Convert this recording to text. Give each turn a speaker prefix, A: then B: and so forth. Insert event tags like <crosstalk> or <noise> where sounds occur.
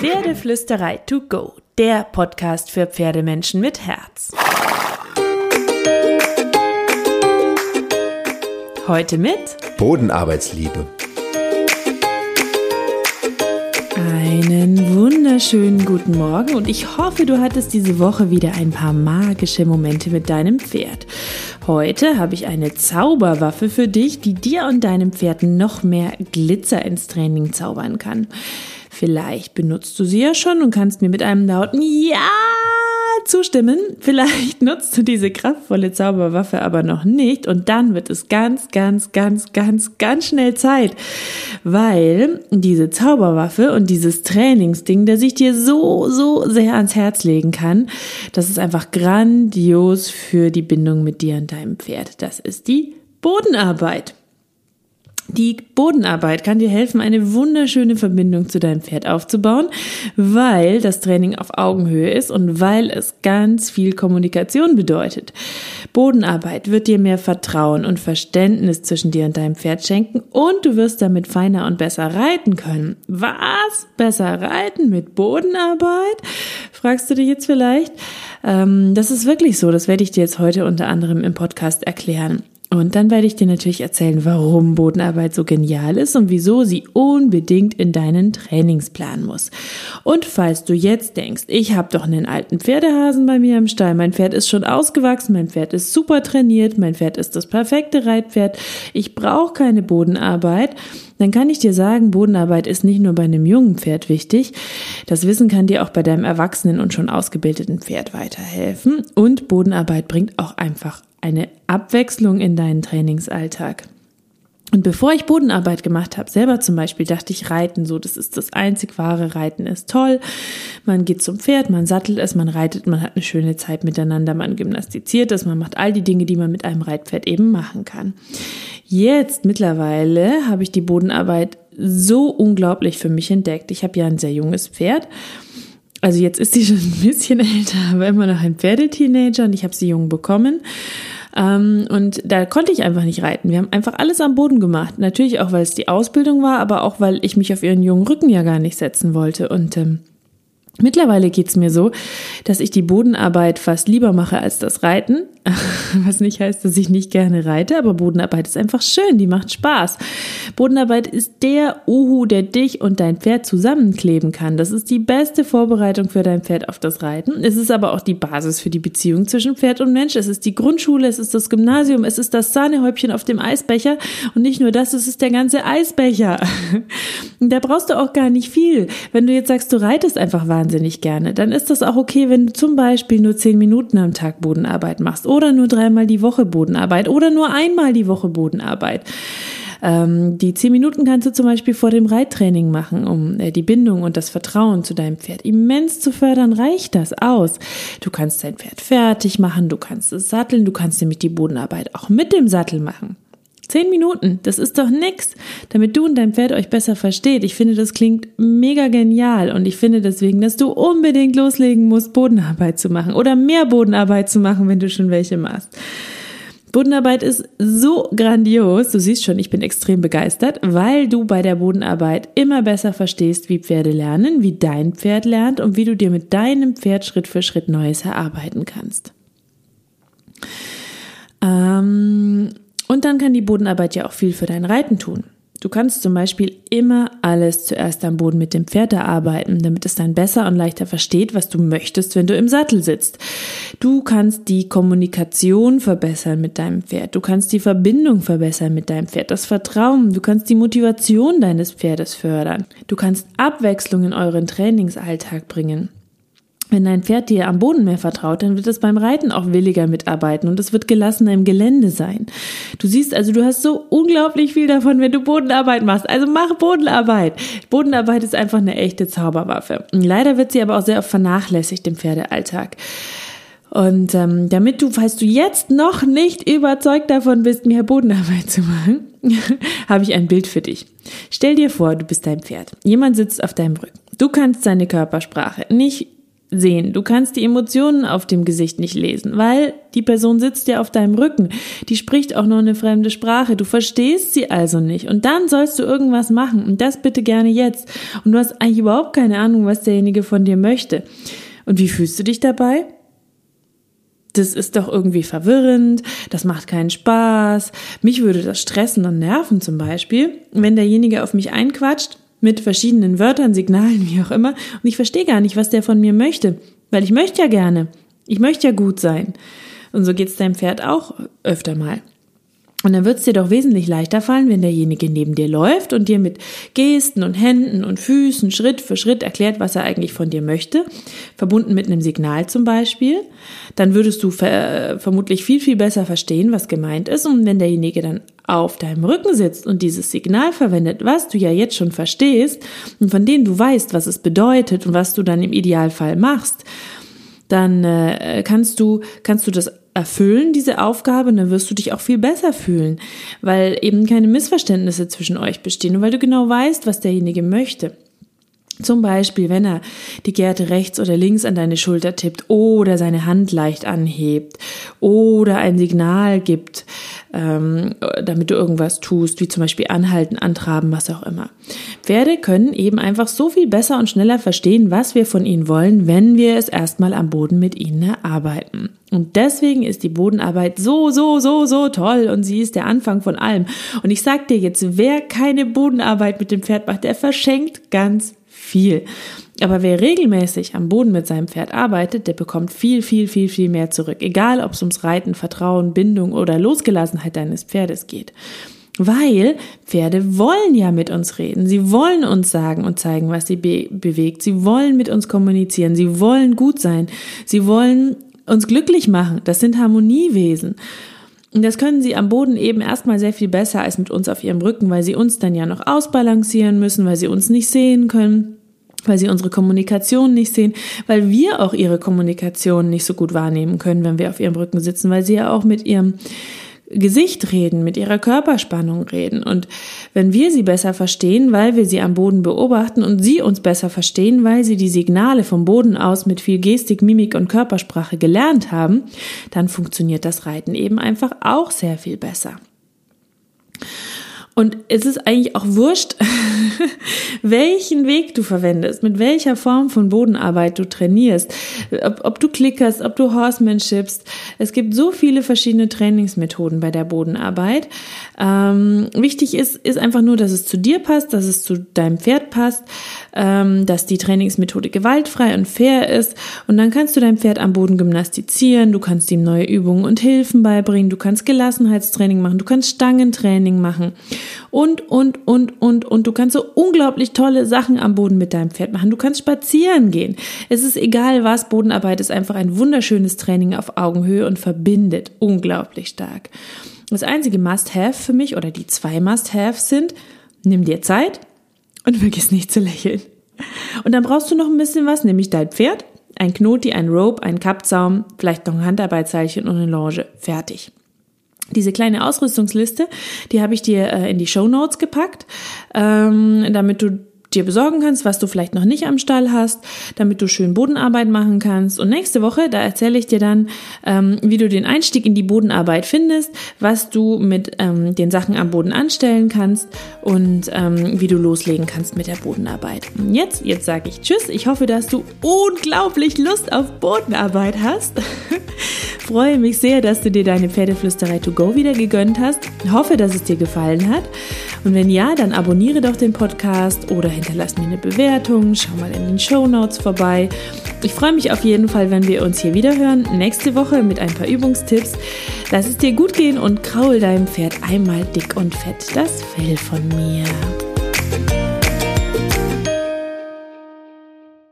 A: Pferdeflüsterei to go, der Podcast für Pferdemenschen mit Herz. Heute mit
B: Bodenarbeitsliebe.
A: Einen wunderschönen guten Morgen und ich hoffe, du hattest diese Woche wieder ein paar magische Momente mit deinem Pferd. Heute habe ich eine Zauberwaffe für dich, die dir und deinem Pferd noch mehr Glitzer ins Training zaubern kann. Vielleicht benutzt du sie ja schon und kannst mir mit einem lauten Ja zustimmen. Vielleicht <laughs> nutzt du diese kraftvolle Zauberwaffe aber noch nicht und dann wird es ganz, ganz, ganz, ganz, ganz schnell Zeit, weil diese Zauberwaffe und dieses Trainingsding, das ich dir so, so sehr ans Herz legen kann, das ist einfach grandios für die Bindung mit dir und deinem Pferd. Das ist die Bodenarbeit. Die Bodenarbeit kann dir helfen, eine wunderschöne Verbindung zu deinem Pferd aufzubauen, weil das Training auf Augenhöhe ist und weil es ganz viel Kommunikation bedeutet. Bodenarbeit wird dir mehr Vertrauen und Verständnis zwischen dir und deinem Pferd schenken und du wirst damit feiner und besser reiten können. Was? Besser reiten mit Bodenarbeit? Fragst du dich jetzt vielleicht? Ähm, das ist wirklich so. Das werde ich dir jetzt heute unter anderem im Podcast erklären. Und dann werde ich dir natürlich erzählen, warum Bodenarbeit so genial ist und wieso sie unbedingt in deinen Trainingsplan muss. Und falls du jetzt denkst, ich habe doch einen alten Pferdehasen bei mir im Stall, mein Pferd ist schon ausgewachsen, mein Pferd ist super trainiert, mein Pferd ist das perfekte Reitpferd, ich brauche keine Bodenarbeit, dann kann ich dir sagen, Bodenarbeit ist nicht nur bei einem jungen Pferd wichtig. Das Wissen kann dir auch bei deinem erwachsenen und schon ausgebildeten Pferd weiterhelfen. Und Bodenarbeit bringt auch einfach eine Abwechslung in deinen Trainingsalltag. Und bevor ich Bodenarbeit gemacht habe, selber zum Beispiel, dachte ich, Reiten, so, das ist das einzig wahre Reiten ist toll. Man geht zum Pferd, man sattelt es, man reitet, man hat eine schöne Zeit miteinander, man gymnastiziert es, man macht all die Dinge, die man mit einem Reitpferd eben machen kann. Jetzt mittlerweile habe ich die Bodenarbeit so unglaublich für mich entdeckt. Ich habe ja ein sehr junges Pferd. Also jetzt ist sie schon ein bisschen <laughs> älter, aber immer noch ein Pferdeteenager und ich habe sie jung bekommen. Ähm, und da konnte ich einfach nicht reiten. Wir haben einfach alles am Boden gemacht. Natürlich auch, weil es die Ausbildung war, aber auch, weil ich mich auf ihren jungen Rücken ja gar nicht setzen wollte. Und ähm, Mittlerweile geht's mir so, dass ich die Bodenarbeit fast lieber mache als das Reiten, <laughs> <laughs> was nicht heißt, dass ich nicht gerne reite, aber Bodenarbeit ist einfach schön, die macht Spaß. Bodenarbeit ist der Uhu, der dich und dein Pferd zusammenkleben kann. Das ist die beste Vorbereitung für dein Pferd auf das Reiten. Es ist aber auch die Basis für die Beziehung zwischen Pferd und Mensch. Es ist die Grundschule, es ist das Gymnasium, es ist das Sahnehäubchen auf dem Eisbecher und nicht nur das, es ist der ganze Eisbecher. <laughs> da brauchst du auch gar nicht viel. Wenn du jetzt sagst, du reitest einfach wahnsinnig gerne, dann ist das auch okay, wenn du zum Beispiel nur zehn Minuten am Tag Bodenarbeit machst oder nur dreimal die Woche Bodenarbeit oder nur einmal die Woche Bodenarbeit. Ähm, die zehn Minuten kannst du zum Beispiel vor dem Reittraining machen, um äh, die Bindung und das Vertrauen zu deinem Pferd immens zu fördern, reicht das aus. Du kannst dein Pferd fertig machen, du kannst es satteln, du kannst nämlich die Bodenarbeit auch mit dem Sattel machen. Zehn Minuten, das ist doch nix, damit du und dein Pferd euch besser versteht. Ich finde, das klingt mega genial und ich finde deswegen, dass du unbedingt loslegen musst, Bodenarbeit zu machen oder mehr Bodenarbeit zu machen, wenn du schon welche machst. Bodenarbeit ist so grandios. Du siehst schon, ich bin extrem begeistert, weil du bei der Bodenarbeit immer besser verstehst, wie Pferde lernen, wie dein Pferd lernt und wie du dir mit deinem Pferd Schritt für Schritt Neues erarbeiten kannst. Ähm, und dann kann die Bodenarbeit ja auch viel für dein Reiten tun. Du kannst zum Beispiel immer alles zuerst am Boden mit dem Pferd erarbeiten, damit es dann besser und leichter versteht, was du möchtest, wenn du im Sattel sitzt. Du kannst die Kommunikation verbessern mit deinem Pferd. Du kannst die Verbindung verbessern mit deinem Pferd, das Vertrauen. Du kannst die Motivation deines Pferdes fördern. Du kannst Abwechslung in euren Trainingsalltag bringen. Wenn dein Pferd dir am Boden mehr vertraut, dann wird es beim Reiten auch williger mitarbeiten und es wird gelassener im Gelände sein. Du siehst also, du hast so unglaublich viel davon, wenn du Bodenarbeit machst. Also mach Bodenarbeit. Bodenarbeit ist einfach eine echte Zauberwaffe. Leider wird sie aber auch sehr oft vernachlässigt im Pferdealltag. Und ähm, damit du, falls du jetzt noch nicht überzeugt davon bist, mehr Bodenarbeit zu machen, <laughs> habe ich ein Bild für dich. Stell dir vor, du bist dein Pferd. Jemand sitzt auf deinem Rücken. Du kannst seine Körpersprache nicht sehen. Du kannst die Emotionen auf dem Gesicht nicht lesen, weil die Person sitzt ja auf deinem Rücken. Die spricht auch nur eine fremde Sprache. Du verstehst sie also nicht. Und dann sollst du irgendwas machen. Und das bitte gerne jetzt. Und du hast eigentlich überhaupt keine Ahnung, was derjenige von dir möchte. Und wie fühlst du dich dabei? Das ist doch irgendwie verwirrend, das macht keinen Spaß. Mich würde das stressen und nerven zum Beispiel, wenn derjenige auf mich einquatscht mit verschiedenen Wörtern, Signalen, wie auch immer. Und ich verstehe gar nicht, was der von mir möchte, weil ich möchte ja gerne. Ich möchte ja gut sein. Und so geht's deinem Pferd auch öfter mal. Und dann wird es dir doch wesentlich leichter fallen, wenn derjenige neben dir läuft und dir mit Gesten und Händen und Füßen Schritt für Schritt erklärt, was er eigentlich von dir möchte, verbunden mit einem Signal zum Beispiel. Dann würdest du ver vermutlich viel, viel besser verstehen, was gemeint ist. Und wenn derjenige dann auf deinem Rücken sitzt und dieses Signal verwendet, was du ja jetzt schon verstehst und von dem du weißt, was es bedeutet und was du dann im Idealfall machst, dann äh, kannst du kannst du das erfüllen, diese Aufgabe, und dann wirst du dich auch viel besser fühlen, weil eben keine Missverständnisse zwischen euch bestehen und weil du genau weißt, was derjenige möchte. Zum Beispiel, wenn er die Gerte rechts oder links an deine Schulter tippt oder seine Hand leicht anhebt oder ein Signal gibt, ähm, damit du irgendwas tust, wie zum Beispiel anhalten, antraben, was auch immer. Pferde können eben einfach so viel besser und schneller verstehen, was wir von ihnen wollen, wenn wir es erstmal am Boden mit ihnen erarbeiten. Und deswegen ist die Bodenarbeit so, so, so, so toll und sie ist der Anfang von allem. Und ich sag dir jetzt, wer keine Bodenarbeit mit dem Pferd macht, der verschenkt ganz viel. Aber wer regelmäßig am Boden mit seinem Pferd arbeitet, der bekommt viel, viel, viel, viel mehr zurück. Egal, ob es ums Reiten, Vertrauen, Bindung oder Losgelassenheit deines Pferdes geht. Weil Pferde wollen ja mit uns reden. Sie wollen uns sagen und zeigen, was sie be bewegt. Sie wollen mit uns kommunizieren. Sie wollen gut sein. Sie wollen uns glücklich machen. Das sind Harmoniewesen. Und das können sie am Boden eben erstmal sehr viel besser als mit uns auf ihrem Rücken, weil sie uns dann ja noch ausbalancieren müssen, weil sie uns nicht sehen können weil sie unsere Kommunikation nicht sehen, weil wir auch ihre Kommunikation nicht so gut wahrnehmen können, wenn wir auf ihrem Rücken sitzen, weil sie ja auch mit ihrem Gesicht reden, mit ihrer Körperspannung reden. Und wenn wir sie besser verstehen, weil wir sie am Boden beobachten und sie uns besser verstehen, weil sie die Signale vom Boden aus mit viel Gestik, Mimik und Körpersprache gelernt haben, dann funktioniert das Reiten eben einfach auch sehr viel besser. Und es ist eigentlich auch wurscht, <laughs> welchen Weg du verwendest, mit welcher Form von Bodenarbeit du trainierst, ob, ob du klickerst, ob du Horsemanshipst. Es gibt so viele verschiedene Trainingsmethoden bei der Bodenarbeit. Ähm, wichtig ist, ist einfach nur, dass es zu dir passt, dass es zu deinem Pferd passt, ähm, dass die Trainingsmethode gewaltfrei und fair ist. Und dann kannst du dein Pferd am Boden gymnastizieren, du kannst ihm neue Übungen und Hilfen beibringen, du kannst Gelassenheitstraining machen, du kannst Stangentraining machen und, und, und, und, und. Du kannst so unglaublich tolle Sachen am Boden mit deinem Pferd machen. Du kannst spazieren gehen. Es ist egal was, Bodenarbeit ist einfach ein wunderschönes Training auf Augenhöhe und verbindet unglaublich stark. Das einzige Must-Have für mich oder die zwei Must-Haves sind, nimm dir Zeit und vergiss nicht zu lächeln. Und dann brauchst du noch ein bisschen was, nämlich dein Pferd, ein Knoti, ein Rope, ein Kappzaum, vielleicht noch ein Handarbeitsseilchen und eine Longe. Fertig. Diese kleine Ausrüstungsliste, die habe ich dir äh, in die Show Notes gepackt, ähm, damit du dir besorgen kannst, was du vielleicht noch nicht am Stall hast, damit du schön Bodenarbeit machen kannst. Und nächste Woche, da erzähle ich dir dann, ähm, wie du den Einstieg in die Bodenarbeit findest, was du mit ähm, den Sachen am Boden anstellen kannst und ähm, wie du loslegen kannst mit der Bodenarbeit. Und jetzt, jetzt sage ich Tschüss. Ich hoffe, dass du unglaublich Lust auf Bodenarbeit hast. <laughs> Freue mich sehr, dass du dir deine Pferdeflüsterei to go wieder gegönnt hast. Ich hoffe, dass es dir gefallen hat. Und wenn ja, dann abonniere doch den Podcast oder hinterlass mir eine Bewertung, schau mal in den Show Notes vorbei. Ich freue mich auf jeden Fall, wenn wir uns hier wieder hören, nächste Woche mit ein paar Übungstipps. Lass es dir gut gehen und kraul deinem Pferd einmal dick und fett das Fell von mir.